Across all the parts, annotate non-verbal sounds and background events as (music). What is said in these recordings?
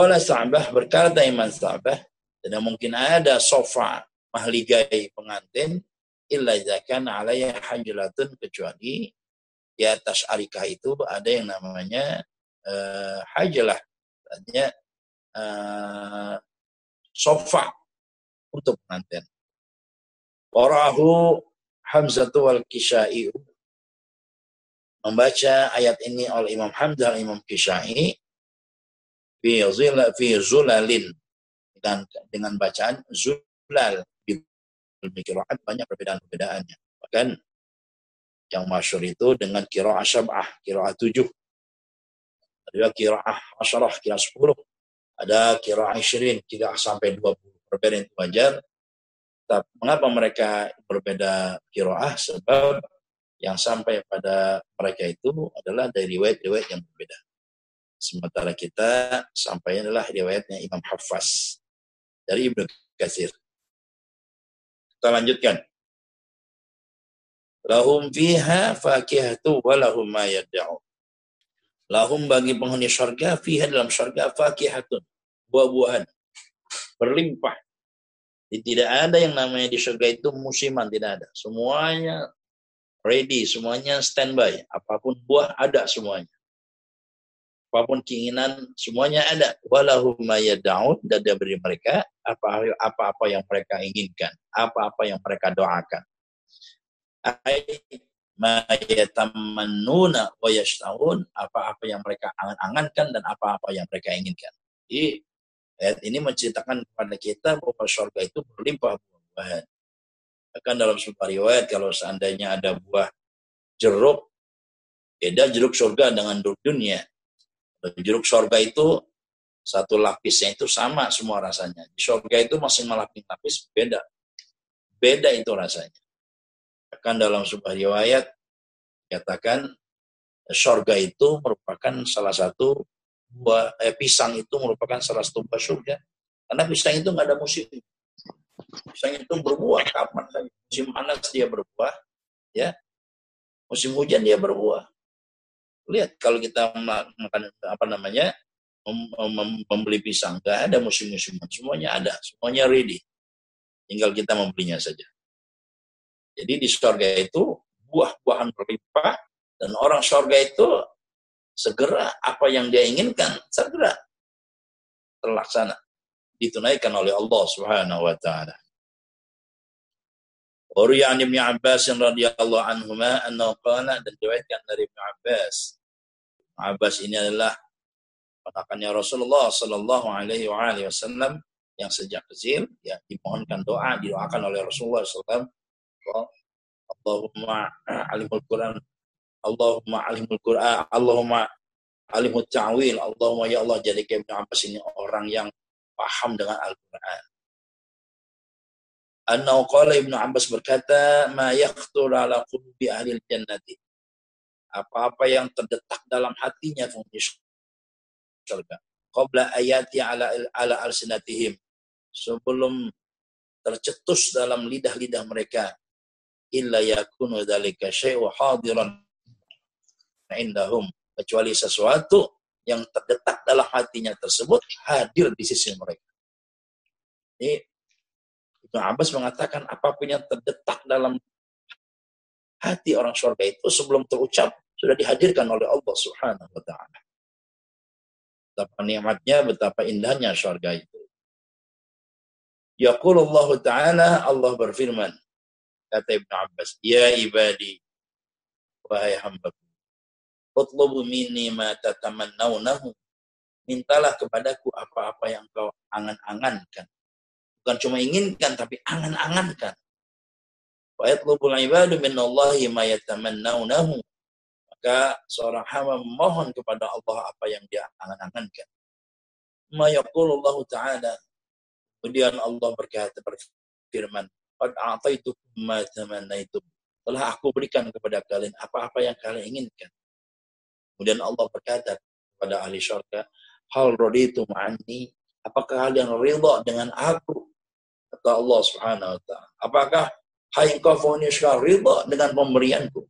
Waqala Sa'bah berkata Imam Sa'bah, tidak mungkin ada sofa mahligai pengantin illa zakan alaiya hajlatun kecuali di atas arikah itu ada yang namanya uh, hajlah artinya uh, sofa untuk pengantin. Warahu Hamzatu wal Kishai. Membaca ayat ini oleh Imam Hamzah Imam Kishai fi zila fi zulalin dengan dengan bacaan zulal qiraat banyak perbedaan-perbedaannya. Bahkan yang masyur itu dengan kiraah syab'ah, kiraah tujuh. Ada kiraah asyarah, kiraah sepuluh. Ada kiraah isyirin, kiraah sampai dua puluh. Perbedaan itu wajar. Tapi mengapa mereka berbeda kiraah? Sebab yang sampai pada mereka itu adalah dari riwayat-riwayat yang berbeda. Sementara kita sampai adalah riwayatnya Imam Hafaz dari Ibnu Katsir. Kita lanjutkan. Lahum fiha fakihatu wa lahum ma yad'u. Lahum bagi penghuni syurga fiha dalam syurga fakihatun. Buah-buahan. Berlimpah. Tidak ada yang namanya di syurga itu musiman, tidak ada. Semuanya ready, semuanya standby. Apa pun buah ada semuanya. Apa pun keinginan semuanya ada. Walahum mayada'un dan dia beri mereka apa-apa yang mereka inginkan, apa-apa yang mereka doakan. Mayatamannuna wa yashtahun apa-apa yang mereka angan-angankan dan apa-apa yang mereka inginkan. Jadi ayat ini menceritakan kepada kita bahwa surga itu berlimpah buah-buahan. Bahkan dalam sebuah riwayat kalau seandainya ada buah jeruk, beda jeruk surga dengan jeruk dunia. Jeruk surga itu satu lapisnya itu sama semua rasanya. Di surga itu masing lapis-lapis beda. Beda itu rasanya. Bahkan dalam sebuah riwayat katakan surga itu merupakan salah satu buah eh, pisang itu merupakan salah satu buah surga. Karena pisang itu nggak ada musim. Pisang itu berbuah kapan saja. Musim panas dia berbuah, ya. Musim hujan dia berbuah. Lihat kalau kita makan apa namanya membeli pisang, nggak ada musim-musiman, semuanya ada, semuanya ready. Tinggal kita membelinya saja. Jadi di surga itu buah-buahan berlimpah dan orang surga itu segera apa yang dia inginkan segera terlaksana ditunaikan oleh Allah Subhanahu wa taala. Uriya an Ibn Abbas radhiyallahu anhuma annahu dan diriwayatkan dari Ibn Abbas. Abbas ini adalah ponakannya Rasulullah sallallahu alaihi wasallam yang sejak kecil ya dimohonkan doa didoakan oleh Rasulullah SAW Allahumma alimul Quran Allahumma alimul Quran Allahumma alimul ta'wil Allahumma ya Allah jadikan Ibn Abbas ini orang yang paham dengan Al-Quran. Annahu qala Ibnu Abbas berkata, "Ma yakhtur ala qulubi ahli jannati." Apa-apa yang terdetak dalam hatinya penghuni surga. Qabla ayati ala ala alsinatihim. Sebelum tercetus dalam lidah-lidah mereka. Illa yakunu dzalika syai'u hadiran indahum. Kecuali sesuatu yang terdetak dalam hatinya tersebut hadir di sisi mereka. Ini Ibnu Abbas mengatakan apa pun yang terdetak dalam hati orang surga itu sebelum terucap sudah dihadirkan oleh Allah Subhanahu wa taala. Betapa nikmatnya, betapa indahnya surga itu. Yaqulullah taala Allah berfirman kata Ibnu Abbas, "Ya ibadi wahai hambaku Utlubu minni ma tatamannawnahu. Mintalah kepadaku apa-apa yang kau angan-angankan. Bukan cuma inginkan, tapi angan-angankan. Wa yatlubul ibadu minallahi ma yatamannawnahu. Maka seorang hamba memohon kepada Allah apa yang dia angan-angankan. Ma yaqulullah ta'ala. Kemudian Allah berkata berfirman, Qad a'taitukum ma tamannaitum. Telah aku berikan kepada kalian apa-apa yang kalian inginkan. Kemudian Allah berkata kepada ahli syurga, Hal raditu ma'anni, apakah kalian ridha dengan aku? Kata Allah subhanahu wa ta'ala. Apakah hai engkau dengan pemberianku?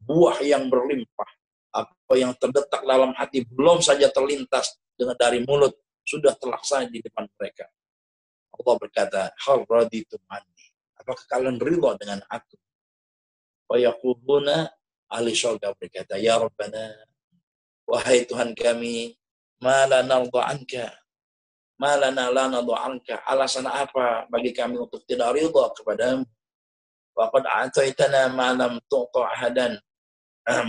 Buah yang berlimpah. Apa yang terdetak dalam hati belum saja terlintas dengan dari mulut sudah terlaksana di depan mereka. Allah berkata, hal raditum anni. Apakah kalian ridha dengan aku? Wa yaquluna ahli syurga berkata, Ya Rabbana, wahai Tuhan kami, mala narda anka. Malana la narda anka. Alasan apa bagi kami untuk tidak ridha kepadamu? Waqad a'taitana ma lam tu'ta ahadan.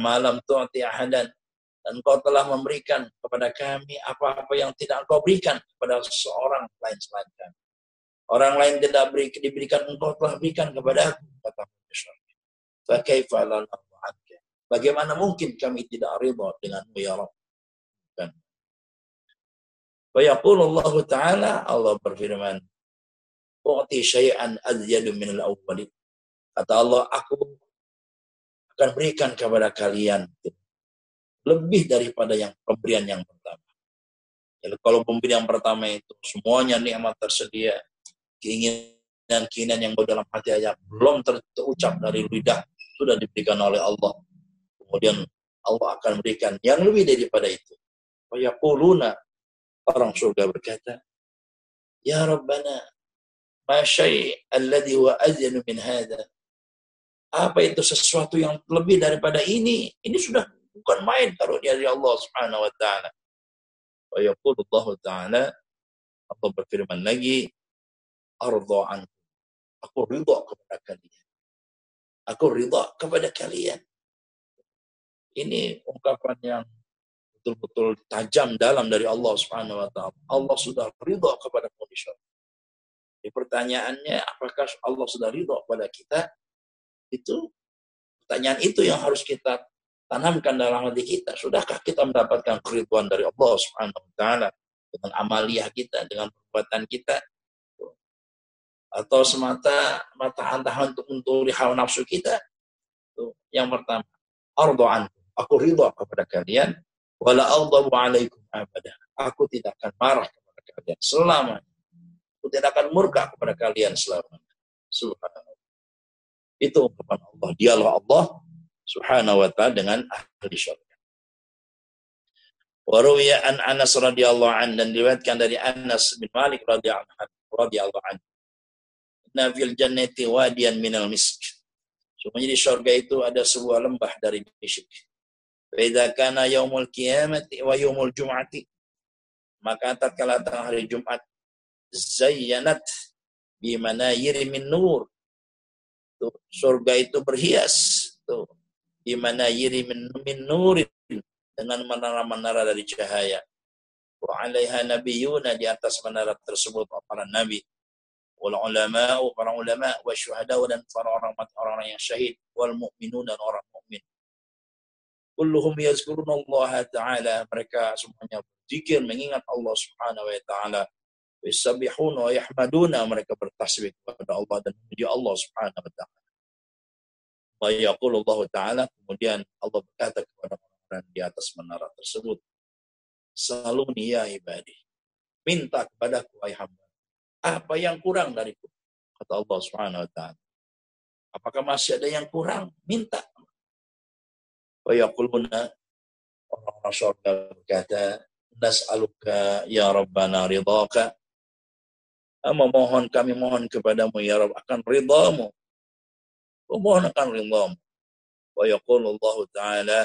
Ma lam tu'ti ahadan dan kau telah memberikan kepada kami apa-apa yang tidak engkau berikan kepada seorang lain selain kami. Orang lain tidak beri, diberikan engkau telah berikan kepada aku, kata Bagaimana mungkin kami tidak ridha denganmu ya Rabb? Kan. Allah Ta'ala, Allah berfirman, U'ti syai'an azyadu minal awwalin. Kata Allah, aku akan berikan kepada kalian lebih daripada yang pemberian yang pertama. Jadi kalau pemberian yang pertama itu semuanya nikmat tersedia, keinginan-keinginan yang dalam hati aja belum terucap dari lidah sudah diberikan oleh Allah. Kemudian Allah akan berikan yang lebih daripada itu. Wayaquluna orang surga berkata, Ya Rabbana, ma syai' alladhi wa min hadha. Apa itu sesuatu yang lebih daripada ini? Ini sudah bukan main karunia dari Allah Subhanahu wa taala. Wa yaqulu Allah taala Allah berfirman lagi arda Aku ridha kepada kalian. Aku ridha kepada kalian. Ini ungkapan yang betul-betul tajam dalam dari Allah Subhanahu wa taala. Allah sudah ridha kepada manusia. Di pertanyaannya apakah Allah sudah ridha kepada kita? Itu pertanyaan itu yang harus kita tanamkan dalam hati kita. Sudahkah kita mendapatkan keriduan dari Allah Subhanahu wa taala dengan amaliyah kita, dengan perbuatan kita? Atau semata mata hantahan untuk mencuri hawa nafsu kita? Itu yang pertama. Ardo'an. Aku ridho kepada kalian. Wala aldabu alaikum abada. Aku tidak akan marah kepada kalian selama. Aku tidak akan murka kepada kalian selama. Subhanallah. Itu ungkapan Allah. Dialog Allah subhanahu wa ta'ala dengan ahli syurga. Waruya an Anas radhiyallahu an dan diriwayatkan dari Anas bin Malik radhiyallahu an. Inna fil jannati wadiyan minal misk. Semuanya di surga itu ada sebuah lembah dari misk. Idza kana yaumul qiyamati wa yaumul jum'ati maka tatkala hari Jumat zayyanat bimanayir min nur. Tuh, surga itu berhias tuh di mana yiri min, min nurin dengan menara-menara dari cahaya. Wa alaiha nabiyuna di atas menara tersebut para nabi. Wal ulama, para ulama, wa syuhada dan para orang orang yang syahid, wal mu'minun dan orang mukmin. Kulluhum yazkuruna Allah Ta'ala. Mereka semuanya berzikir mengingat Allah Subhanahu wa taala. Yusabihuna yahmaduna mereka bertasbih kepada Allah dan memuji Allah Subhanahu wa taala. Wa Allah Ta'ala, kemudian Allah berkata kepada orang-orang di atas menara tersebut, Saluni ya ibadi, minta kepadaku wahai hamba. Apa yang kurang dariku? Kata Allah Subhanahu wa taala. Apakah masih ada yang kurang? Minta. Wa yaquluna orang-orang surga berkata, Nas'aluka ya Rabbana ridhaka. Memohon kami mohon kepadamu ya Rabb akan ridhamu memohonkan ridhamu. Wa Allah Ta'ala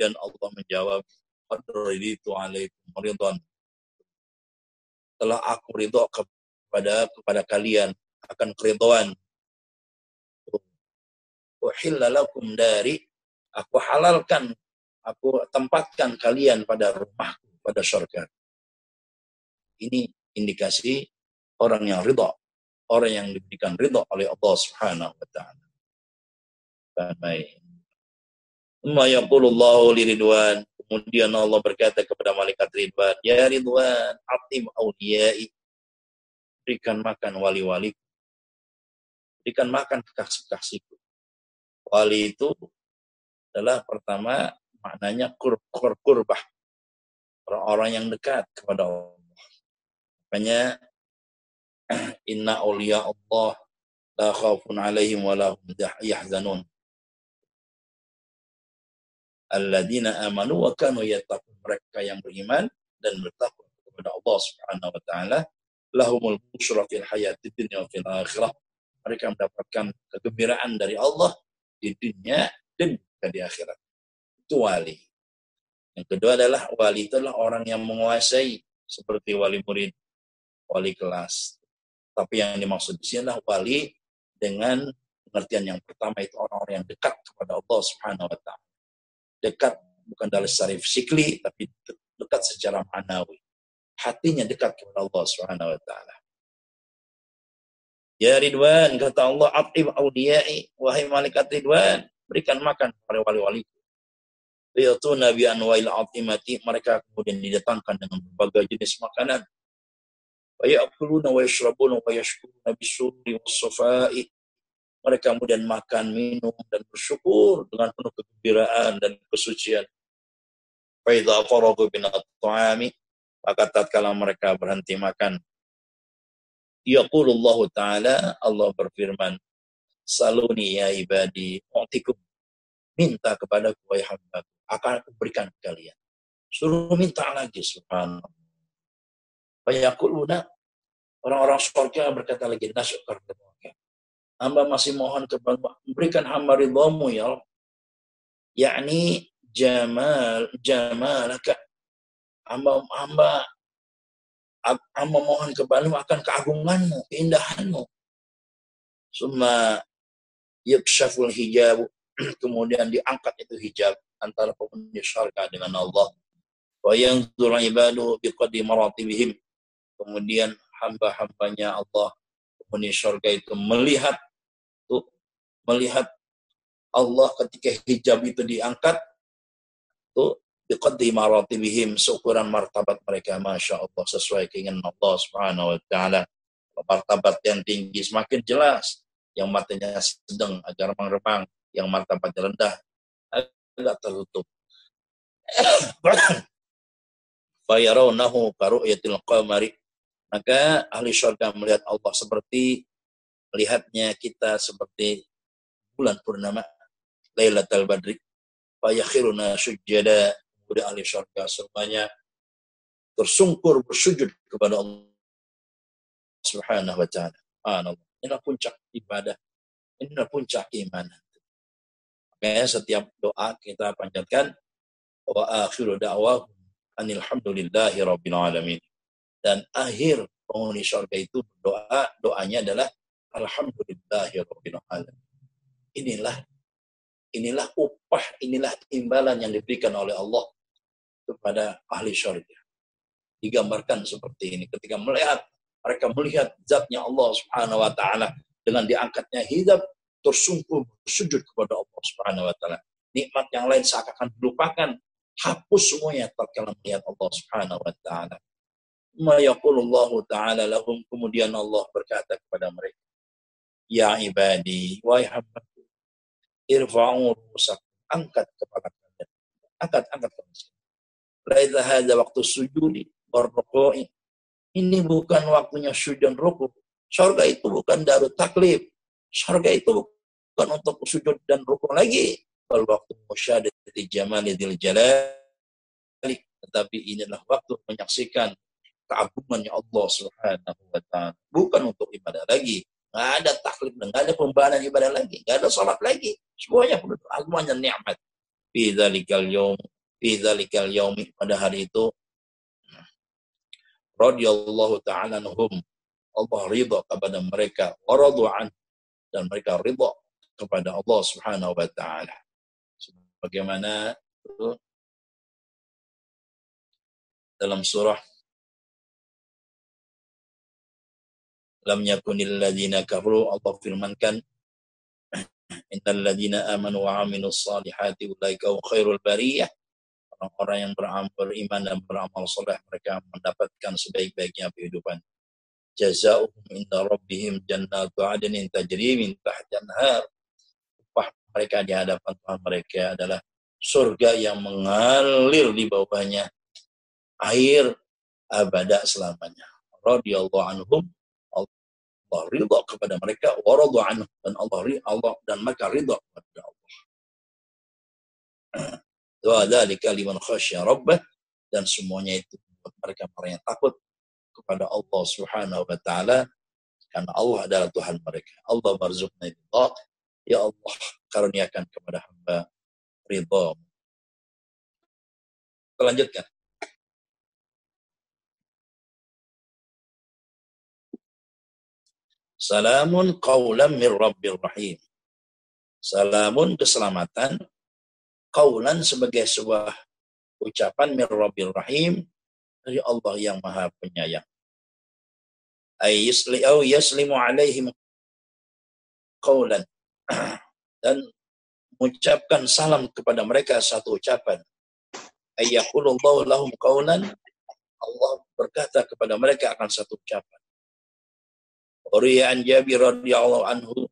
dan Allah menjawab qad alaikum ridwan. Telah aku ridho kepada kepada kalian akan keridhaan. Uhilla lakum dari aku halalkan aku tempatkan kalian pada rumahku pada surga. Ini indikasi orang yang ridho, orang yang diberikan ridho oleh Allah Subhanahu wa taala. Baik. Yaqulullahu li Ridwan. Kemudian Allah berkata kepada malaikat Ridwan, Ya Ridwan, atim awliyai. Berikan makan wali-wali. Berikan makan kekasih-kekasihku. Wali itu adalah pertama maknanya kur, kur kurbah. Orang-orang yang dekat kepada Allah. Makanya inna awliya Allah la khawfun alaihim wa lahum yahzanun. Alladzina amanu wa kanu yattaqun. Mereka yang beriman dan bertakwa kepada Allah Subhanahu wa taala lahumul busyra fil hayatid dunya fil akhirah. Mereka mendapatkan kegembiraan dari Allah di dunia dan di akhirat. Itu wali. Yang kedua adalah wali itu adalah orang yang menguasai seperti wali murid wali kelas tapi yang dimaksud di sini adalah wali dengan pengertian yang pertama itu orang-orang yang dekat kepada Allah Subhanahu wa taala. Dekat bukan dari secara fisikly tapi dekat secara manawi. Hatinya dekat kepada Allah Subhanahu wa taala. Ya Ridwan, kata Allah, atib awliyai, wahai malaikat Ridwan, berikan makan para wali-waliku. Yaitu Nabi Anwail Atimati, mereka kemudian didatangkan dengan berbagai jenis makanan. Wa ya'kuluna wa yashrabuna wa yashkuruna mereka kemudian makan, minum, dan bersyukur dengan penuh kegembiraan dan kesucian. Faidah faragu bin at-ta'ami, maka tatkala mereka berhenti makan, Yaqulullah Ta'ala, Allah berfirman, Saluni ya ibadi, mu'tikum, minta kepada wahai hamba, akan aku berikan kalian. Suruh minta lagi, subhanallah. Fayakuluna, orang-orang surga berkata lagi, nasyukar hamba masih mohon kepada berikan hamba ridhamu ya Allah. Yakni jamal jamalaka. Hamba hamba hamba mohon kepadamu akan keagunganmu, keindahanmu. Summa yakshaful hijab (clears throat) kemudian diangkat itu hijab antara penghuni syurga dengan Allah. Wa yanzur ibadu biqadri maratibihim. Kemudian hamba-hambanya Allah penghuni syurga itu melihat tuh melihat Allah ketika hijab itu diangkat tuh biqadri maratibihim seukuran martabat mereka masya Allah sesuai keinginan Allah subhanahu wa taala. Martabat yang tinggi semakin jelas yang matanya sedang agar remang-remang yang martabatnya rendah agak tertutup. (coughs) Fayarawnahu karu'yatil qamari maka ahli syurga melihat Allah seperti melihatnya kita seperti bulan purnama Lailatul Badri. Fayakhiruna sujada. Kemudian ahli syurga semuanya tersungkur bersujud kepada Allah Subhanahu wa taala. Subhanallah. Inilah puncak ibadah. Inilah puncak iman. Makanya setiap doa kita panjatkan wa akhiru da'wahum anilhamdulillahi rabbil alamin dan akhir penghuni surga itu berdoa, doanya adalah Alhamdulillahirabbil alamin. Inilah inilah upah, inilah imbalan yang diberikan oleh Allah kepada ahli surga. Digambarkan seperti ini ketika melihat mereka melihat zatnya Allah Subhanahu wa taala dengan diangkatnya hijab tersungkur sujud kepada Allah Subhanahu wa taala. Nikmat yang lain seakan-akan dilupakan, hapus semuanya tatkala melihat Allah Subhanahu wa taala ma yaqulullahu ta'ala lahum kemudian Allah berkata kepada mereka ya ibadi wahai hambaku irfa'u rusakum angkat kepala kalian angkat angkat kalian. Laisa hadza waktu sujudi warruku'i ini bukan waktunya sujud dan rukuk surga itu bukan darut taklif. Surga itu bukan untuk sujud dan rukuk lagi bal waktu musyadati jamalidil jalali. Tetapi inilah waktu menyaksikan keagungannya Allah Subhanahu wa taala. Bukan untuk ibadah lagi. Nggak ada taklif, nggak ada pembahasan ibadah lagi, nggak ada salat lagi. Semuanya penuh agungannya nikmat. Fi dzalikal yaum, fi dzalikal pada hari itu radhiyallahu ta'ala anhum. Allah ridha kepada mereka, waradu'an dan mereka ridha kepada Allah Subhanahu wa taala. Bagaimana dalam surah lam yakunil ladzina kafaru Allah firmankan innal ladzina amanu wa amilus salihati ulaika khairul bariyah. Orang-orang yang beramal beriman dan beramal saleh mereka mendapatkan sebaik-baiknya kehidupan. Jazaohum inda rabbihim jannatu adnin tajri min tahtiha anhar upah mereka di hadapan Tuhan mereka adalah surga yang mengalir di bawahnya air abada selamanya. Radhiyallahu anhum Allah ridha kepada mereka waradu anhu dan Allah Allah dan mereka ridha kepada Allah. (clears throat) Wa dzalika liman khasyya rabbah dan semuanya itu membuat mereka orang yang takut kepada Allah Subhanahu wa taala karena Allah adalah Tuhan mereka. Allah marzuqna ridha. Ya Allah, karuniakan kepada hamba ridha. Kita lanjutkan. Salamun qawlan min Rabbir Rahim. Salamun keselamatan. Qawlan sebagai sebuah ucapan min Rabbir Rahim dari Allah yang Maha Penyayang. Ay yaslimu alaihim qawlan. (clears throat) Dan mengucapkan salam kepada mereka satu ucapan. Ayyaqulullahu lahum qawlan. Allah berkata kepada mereka akan satu ucapan. Waruya an Jabir radhiyallahu anhu.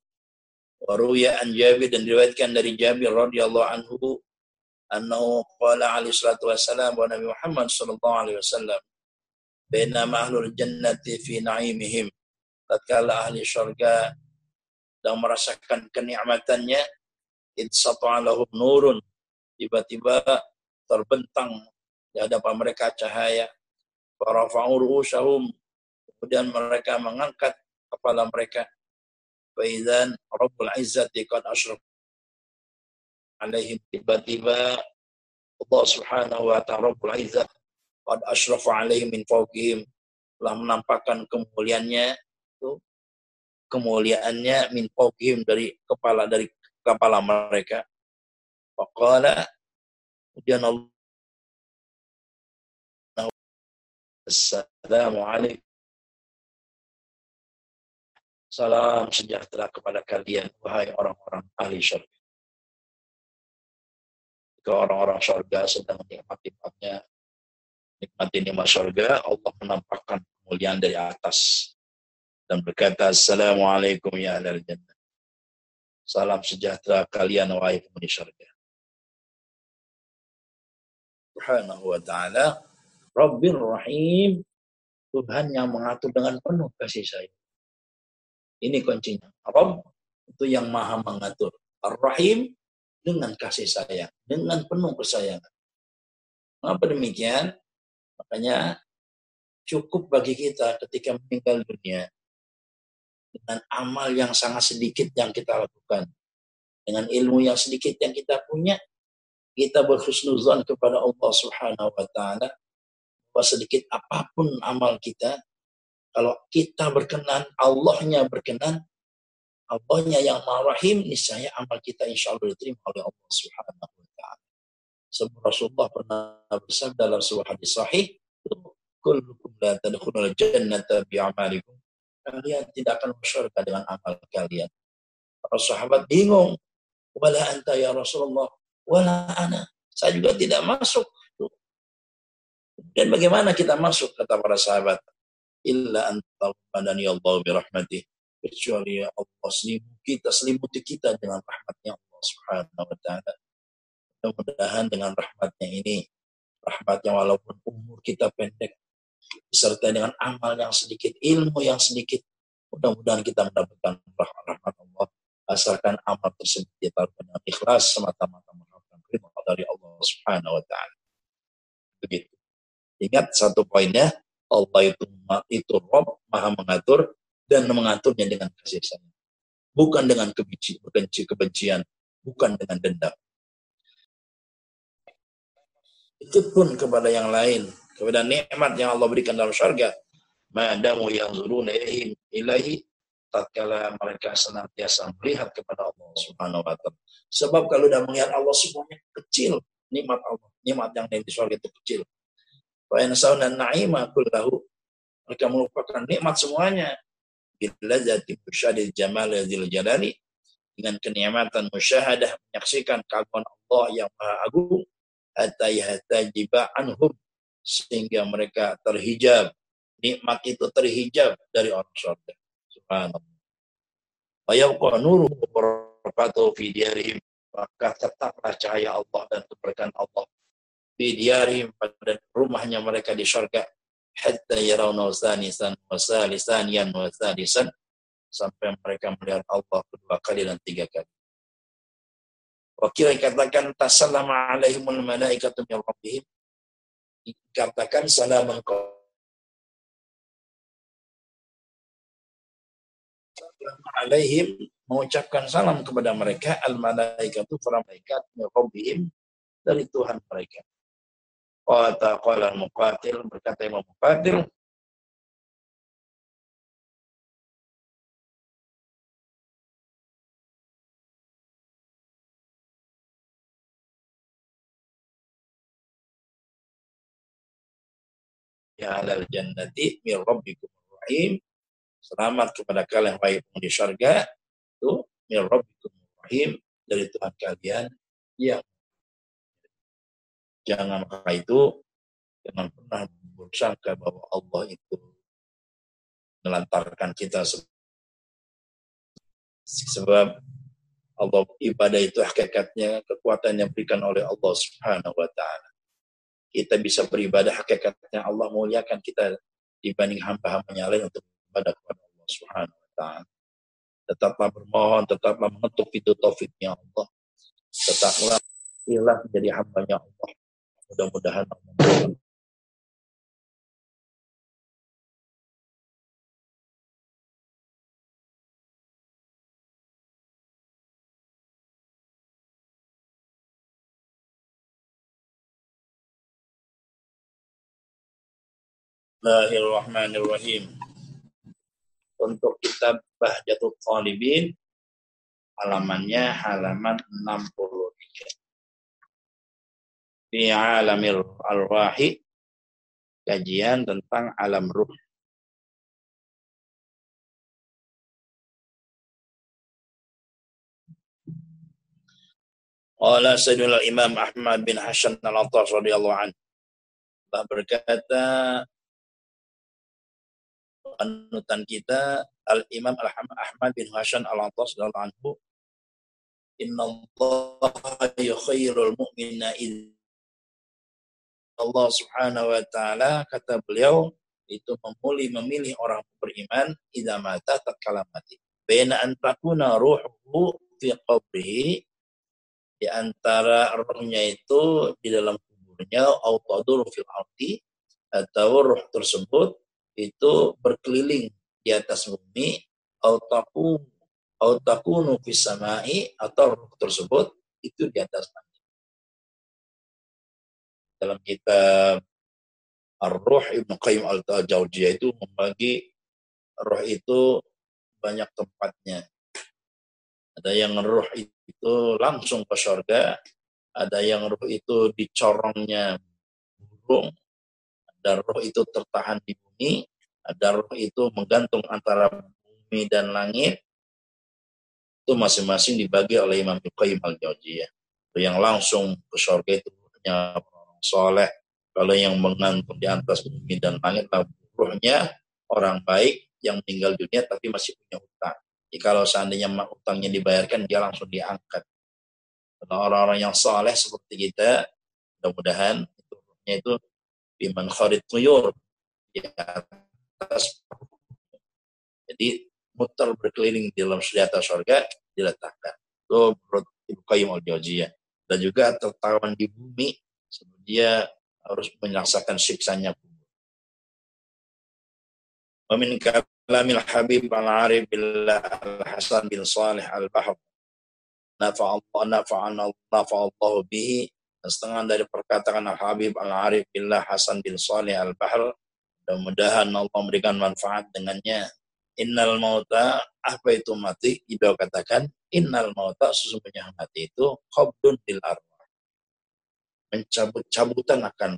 Waruya an Jabir dan diriwayatkan dari Jabir radhiyallahu anhu annahu qala alaihi salatu wa Nabi Muhammad sallallahu alaihi wasallam bainama ahlul jannati fi na'imihim. Tatkala ahli syurga dan merasakan kenikmatannya idsata lahum nurun. Tiba-tiba terbentang di hadapan mereka cahaya. Farafa'u ru'usahum kemudian mereka mengangkat kepala mereka Faidan Rabbul Izzati qad asyraf alaihim tiba-tiba Allah Subhanahu wa taala Rabbul Izzah qad asyrafa alaihim min fawqihim telah menampakkan kemuliaannya itu kemuliaannya min fawqihim dari kepala dari kepala mereka. Faqala kemudian Allah Assalamualaikum Salam sejahtera kepada kalian, wahai orang-orang ahli syurga. Ke orang-orang surga sedang nikmat-nikmatnya nikmati nikmat surga Allah menampakkan kemuliaan dari atas dan berkata Assalamualaikum ya ahlal jannah. Salam sejahtera kalian wahai penghuni surga Subhanahu wa ta'ala Rabbir Rahim Tuhan yang mengatur dengan penuh kasih sayang ini kuncinya Rabb itu yang maha mengatur Ar-Rahim dengan kasih sayang, dengan penuh kesayangan. Mengapa demikian? Makanya cukup bagi kita ketika meninggal dunia dengan amal yang sangat sedikit yang kita lakukan, dengan ilmu yang sedikit yang kita punya, kita berhusnuzan kepada Allah Subhanahu wa taala bahwa sedikit apa pun amal kita, kalau kita berkenan, Allahnya berkenan, Allahnya yang maha rahim, niscaya amal kita insya Allah diterima oleh Allah Subhanahu wa taala. Sebab Rasulullah pernah bersabda dalam sebuah hadis sahih, kullukum la tadkhulul jannata bi'amalikum. Kalian tidak akan masuk dengan amal kalian. Para sahabat bingung. Wala anta ya Rasulullah. Wala ana. Saya juga tidak masuk. Dan bagaimana kita masuk kata para sahabat? Illa anta padani Allah birahmatih kecuali ya Allah selimuti kita selimuti kita dengan rahmatnya Allah Subhanahu wa taala. Mudah-mudahan dengan rahmatnya ini, rahmatnya walaupun umur kita pendek, disertai dengan amal yang sedikit, ilmu yang sedikit, mudah-mudahan kita mendapatkan rahmat Allah. Asalkan amal tersebut kita dengan ikhlas semata-mata mengharapkan ridha dari Allah Subhanahu wa taala. Begitu. Ingat satu poinnya, Allah itu itu Rob, Maha mengatur, dan mengaturnya dengan kasih sayang. Bukan dengan kebenci, kebenci, kebencian, bukan dengan dendam. Itu pun kepada yang lain, kepada nikmat yang Allah berikan dalam syurga. Madamu yang zuruna ilahi tatkala mereka senantiasa melihat kepada Allah Subhanahu wa taala. Sebab kalau sudah melihat Allah semuanya kecil nikmat Allah, nikmat yang di surga itu kecil. Wa yansawna na'ima kullahu. Mereka melupakan nikmat semuanya. Biladzati musyahadil jamal dzil jalali. Dengan kenikmatan musyahadah menyaksikan keagungan Allah yang maha agung. Hatta anhum. Sehingga mereka terhijab. Nikmat itu terhijab dari orang surga subhanallah. Wa yabqa nuru barakatuh fi diarihim maka tetaplah cahaya Allah dan keberkahan Allah di diarihim pada rumahnya mereka di surga hatta yarawna sanisan wa salisan yan wa sampai mereka melihat Allah kedua kali dan tiga kali. Wakil katakan tasallama alaihimul malaikatu min rabbihim. Dikatakan salam engkau alaihim. Mengucapkan salam kepada mereka al malaikatu para malaikat min dari Tuhan mereka. Qala qala muqatil berkata Imam Muqatil ya alal jannati min rabbikum rahim selamat kepada kalian baik di surga itu min rabbikum rahim dari Tuhan kalian yang jangan maka itu jangan pernah bersangka bahwa Allah itu melantarkan kita sebab Allah ibadah itu hakikatnya kekuatan yang diberikan oleh Allah Subhanahu wa taala kita bisa beribadah hakikatnya Allah muliakan kita dibanding hamba-hambanya lain untuk beribadah kepada Allah Subhanahu wa taala. Tetaplah bermohon, tetaplah mengetuk pintu taufiknya Allah. Tetaplah ilah menjadi hambanya Allah. Mudah-mudahan Bismillahirrahmanirrahim. Untuk kitab Bahjatul Qalibin halamannya halaman 63. Fi alamir arwahi kajian tentang alam ruh. Qala Sayyidul Imam Ahmad bin Hasan al-Attas radhiyallahu anhu berkata panutan kita Al Imam Al Ahmad bin Hasan Al Antas anhu Inna Allah khairul mu'mina Allah subhanahu wa ta'ala kata beliau itu memulih memilih orang beriman idza mata tatkala mati baina an takuna ruhuhu fi qabrihi di antara rohnya itu di dalam kuburnya au tadur fil ardi atau roh tersebut itu berkeliling di atas bumi autaku autakunu fisamai atau ruh tersebut itu di atas langit. Dalam kitab Ar-Ruh Ibnu Qayyim Al-Jauziyah itu membagi roh itu banyak tempatnya. Ada yang roh itu langsung ke surga, ada yang roh itu dicorongnya burung, ada roh itu tertahan di bumi, ada roh itu menggantung antara bumi dan langit, itu masing-masing dibagi oleh Imam Qayyim al-Jauziyah. Yang langsung ke surga itu hanya soleh. Kalau yang menggantung di atas bumi dan langit, rohnya orang baik yang meninggal dunia tapi masih punya utang. Jadi kalau seandainya utangnya dibayarkan, dia langsung diangkat. Kalau orang-orang yang soleh seperti kita, mudah-mudahan itu rohnya itu biman kharid tuyur jadi muter berkeliling di dalam senjata surga diletakkan itu menurut Ibu Qayyim al dan juga tertawan di bumi sebelum dia harus menyaksikan siksanya. Kubur. Wamin kalamil Habib al-Arif billah al-Hasan bin Salih al-Bahr nafa'allah nafa'allah nafa'allah bihi. Setengah dari perkataan Al-Habib Al-Arif Billah Hasan bin Salih Al-Bahr mudah-mudahan Allah memberikan manfaat dengannya. Innal mauta apa itu mati? Ibu katakan innal mauta sesungguhnya mati itu khabdun bil arwah mencabut-cabutan akan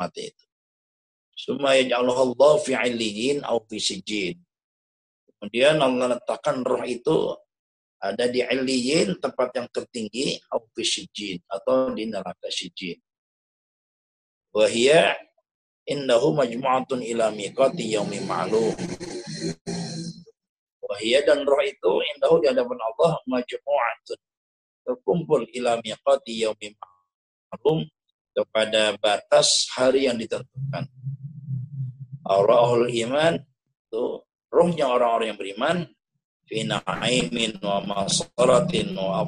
mati itu Suma Allah fi illiyin au fi sijin. Kemudian Allah letakkan roh itu ada di Aliyin tempat yang tertinggi atau sijin atau di neraka sijin. Wahia indahu majmu'atun ila miqati yaumi ma'lum. Wahia dan roh itu indahu di hadapan Allah majmu'atun terkumpul ila miqati yaumi ma'lum kepada batas hari yang ditentukan. Aurahul iman itu rohnya orang-orang yang beriman fi na'imin wa masaratin wa.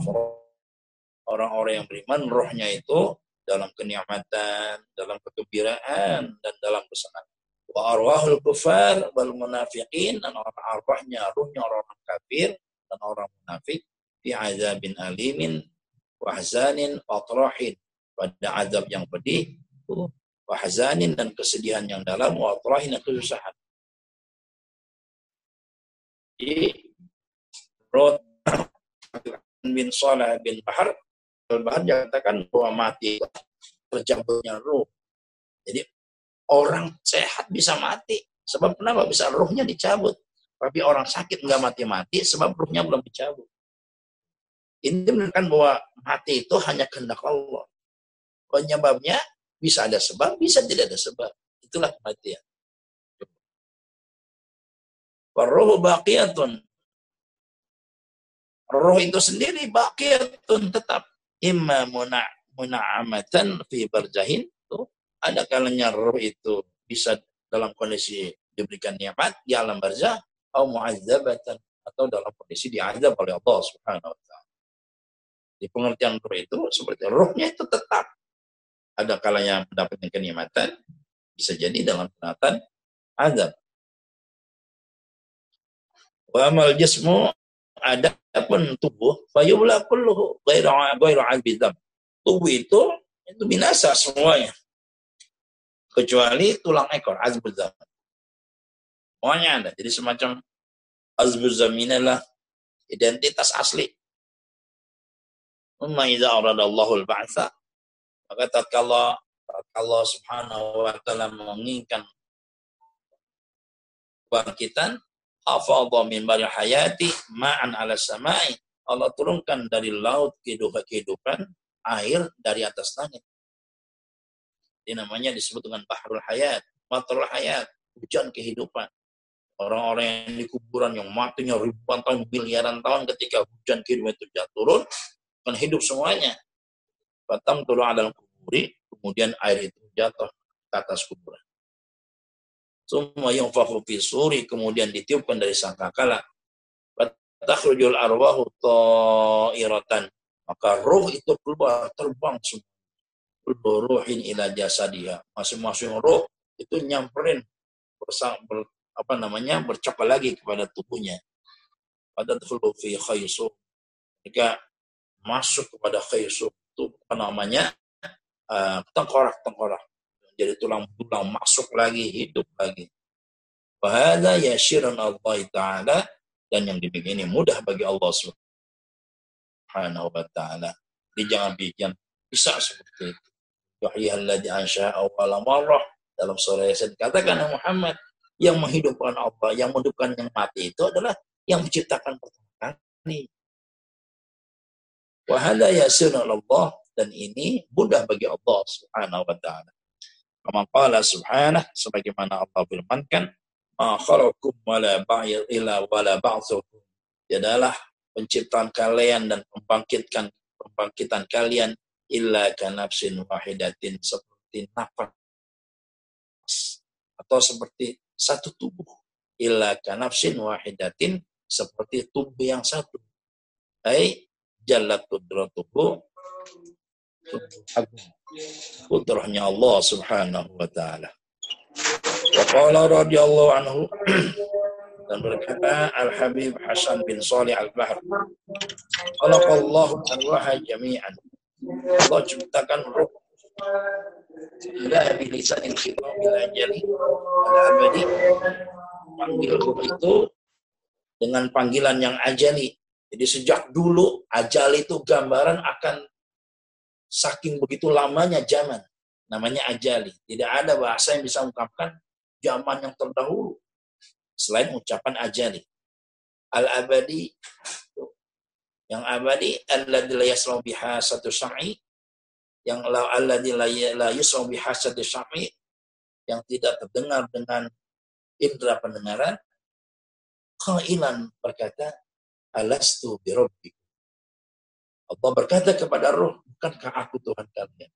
Orang-orang yang beriman rohnya itu dalam kenikmatan, dalam kegembiraan, dan dalam kesenangan. Wa arwahul kufar wal munafiqin dan orang arwahnya, ruhnya orang-orang kafir dan orang munafik fi azabin alimin wahzanin watrahin pada azab yang pedih wahzanin dan kesedihan yang dalam watrahin dan kesusahan. Di bin Salah bin Bahar Al-Bahar katakan bahwa mati tercabutnya ruh. Jadi orang sehat bisa mati. Sebab kenapa? Bisa ruhnya dicabut. Tapi orang sakit nggak mati-mati sebab ruhnya belum dicabut. Ini menunjukkan bahwa mati itu hanya kehendak Allah. Penyebabnya bisa ada sebab, bisa tidak ada sebab. Itulah kematian. Waruhu baqiyatun roh itu sendiri baqiyatun tetap imma muna muna'amatan fi barjahin tuh ada kalanya roh itu bisa dalam kondisi diberikan nikmat di alam barzah atau mu'adzabatan atau dalam kondisi diazab oleh Allah Subhanahu wa taala. Di pengertian roh itu seperti rohnya itu tetap ada kalanya mendapatkan kenikmatan bisa jadi dalam penatan azab. Wa amal jismu ada pun tubuh fayubla kulluhu ghairu albidam. Tubuh itu itu binasa semuanya. Kecuali tulang ekor azbuzam. Semuanya ada. Jadi semacam azbuzam inilah identitas asli. Umma idza aradallahu al-ba'tha maka tatkala Allah Subhanahu wa taala menginginkan bangkitan afadha min bari hayati ma'an ala samai. Allah turunkan dari laut kehidupan air dari atas langit. Ini namanya disebut dengan bahrul hayat, matrul hayat, hujan kehidupan. Orang-orang yang di kuburan yang matinya ribuan tahun, miliaran tahun ketika hujan kehidupan itu jatuh turun, akan hidup semuanya. Batam turun dalam kuburi, kemudian air itu jatuh ke atas kuburan. Summa yunfahu fi suri kemudian ditiupkan dari sangkakala. Takhrujul arwahu ta'iratan. Maka ruh itu keluar terbang semua. Ruhin ila jasadiha. Masing-masing ruh itu nyamperin bersang, ber, apa namanya bercakap lagi kepada tubuhnya. Pada fi khaysu. Jika masuk kepada khaysu apa namanya uh, tengkorak-tengkorak jadi tulang-tulang masuk lagi, hidup lagi. Wahada yashirun Allah Ta'ala dan yang demikian ini mudah bagi Allah Subhanahu wa taala. Jadi jangan bikin bisa seperti itu. Wahyalladzi ansha'a awwala dalam surah Yasin katakan Muhammad yang menghidupkan Allah, yang menghidupkan yang mati itu adalah yang menciptakan pertama kali. Wahada yasirun Allah dan ini mudah bagi Allah Subhanahu wa taala. Kama qala subhanah, sebagaimana Allah firmankan, Ma khalakum wala ba'ir ila wala ba'thukum. Adalah penciptaan kalian dan pembangkitkan pembangkitan kalian illa kanafsin wahidatin seperti nafas atau seperti satu tubuh illa kanafsin wahidatin seperti tubuh yang satu ai jallat qudratuhu. Putranya Allah Subhanahu wa taala. Wa qala radhiyallahu anhu (clears throat) dan berkata Al Habib Hasan bin Salih Al Bahr Khalaqallahu arwaha jami'an. Allah ciptakan ruh. Ila bilisanil khitab bil ajali al abadi panggil ruh itu dengan panggilan yang ajali jadi sejak dulu ajali itu gambaran akan saking begitu lamanya zaman. Namanya ajali. Tidak ada bahasa yang bisa mengungkapkan zaman yang terdahulu. Selain ucapan ajali. Al-abadi. Yang abadi. Alladhi la yaslau biha satu sam'i. Yang alladhi la yaslau biha satu sam'i. Yang tidak terdengar dengan indera pendengaran. Kailan berkata, Alastu birobbikum Allah berkata kepada roh, bukankah aku Tuhan kalian?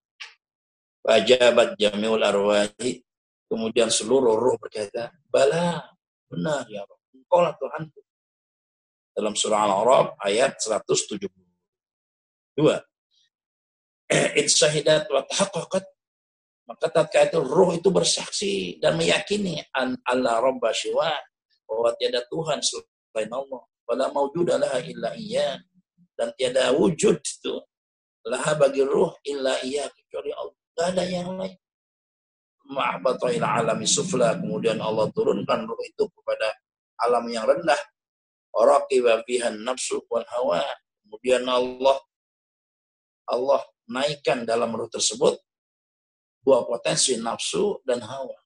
Wajabat jami'ul arwahi. Kemudian seluruh roh berkata, Bala, benar ya roh. Engkau lah Tuhan. Dalam surah Al-Arab ayat 172. (clears throat) syahidat wa tahaqqaqat maka tatkala itu roh itu bersaksi dan meyakini an Allah rabba bahwa tiada Tuhan selain Allah wala maujuda laha illa iya. Dan tiada wujud itu laha bagi roh illa iya kecuali Allah. Tidak ada yang lain. Ma'abata ila alami sufla kemudian Allah turunkan roh itu kepada alam yang rendah. Raqiba fiha nafsu wal hawa. Kemudian Allah Allah naikkan dalam roh tersebut dua potensi nafsu dan hawa.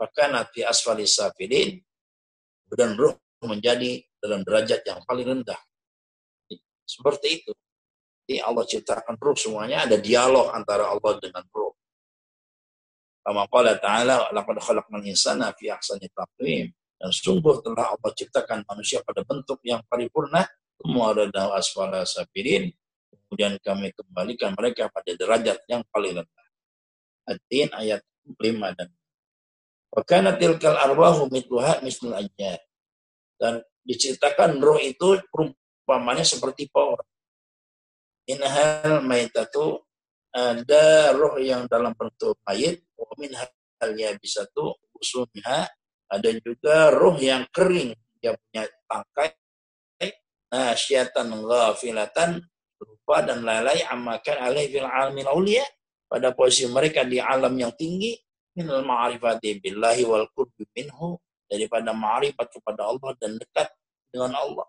Maka nanti asfali safilin. Dan roh menjadi dalam derajat yang paling rendah. Seperti itu. Jadi Allah ciptakan roh semuanya ada dialog antara Allah dengan roh. Kama qala ta'ala laqad khalaqnal insana fi ahsani taqwim. Dan sungguh telah Allah ciptakan manusia pada bentuk yang paripurna. Semua ada asfala safilin. Kemudian kami kembalikan mereka pada derajat yang paling rendah. Ad-Din ayat 5 dan Wakana tilkal arwahu mitluha mislul ajjar. Dan diceritakan roh itu perumpamannya seperti pohon. Inhal maitatu ada roh yang dalam bentuk mayit, min halnya bisa tuh usulnya ada juga roh yang kering yang punya tangkai nah syaitan ghafilatan rupa dan lalai amakan alaih fil alamin awliya pada posisi mereka di alam yang tinggi minal ma'rifati billahi wal qurbi minhu. Daripada ma'rifat kepada Allah dan dekat dengan Allah.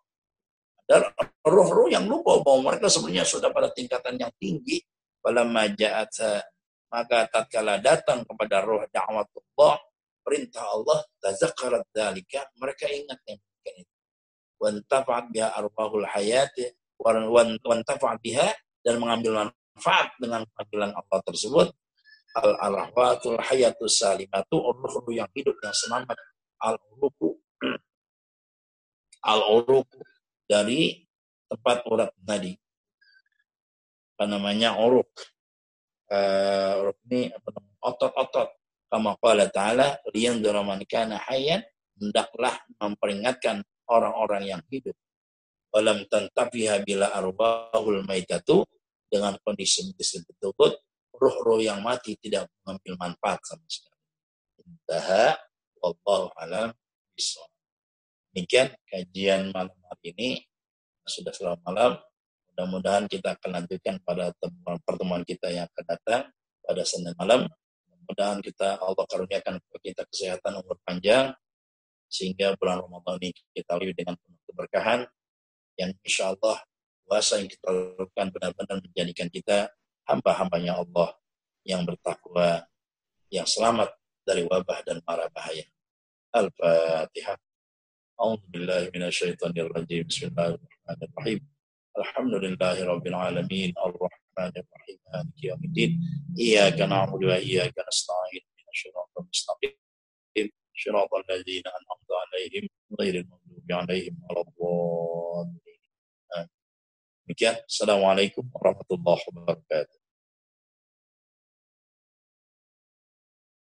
Dan roh-roh yang lupa bahwa mereka sebenarnya sudah pada tingkatan yang tinggi pada maja'at maka tatkala datang kepada roh da'watullah perintah Allah tazakkarat dalika mereka ingat yang itu wantafa'at biha arwahul hayat wantafa'at biha dan mengambil manfaat dengan panggilan Allah tersebut. Al-arahwatul hayatus salimatu ruh yang hidup yang selamat. Al-uruku. (clears throat) Al-uruku dari tempat urat tadi. Apa namanya uruk. Uh, ini apa namanya? Otot-otot. Kama qala ta'ala, liyan kana hayyan, hendaklah memperingatkan orang-orang yang hidup. Walam tantafiha bila arbahul maitatu, dengan kondisi tersebut, roh-roh yang mati tidak mengambil manfaat sama sekali. Intaha, wallahu alam Demikian kajian malam hari ini. Sudah selama malam. Mudah-mudahan kita akan lanjutkan pada pertemuan kita yang akan datang pada Senin malam. Mudah-mudahan kita Allah karuniakan kita kesehatan umur panjang sehingga bulan Ramadan ini kita lalui dengan penuh keberkahan yang insya Allah puasa yang kita lakukan benar-benar menjadikan kita hamba-hambanya Allah yang bertakwa, yang selamat dari wabah dan mara bahaya. Al-Fatihah. أعوذ بالله من الشيطان الرجيم. بسم الله الرحمن الرحيم. الحمد لله رب العالمين. الرحمن الرحيم. مالك يوم الدين. إياك نعبد وإياك نستعين. من الصراط المستقيم. صراط الذين أنعمت عليهم غير المغضوب عليهم ولا الضالين. Demikian. Assalamualaikum warahmatullahi wabarakatuh.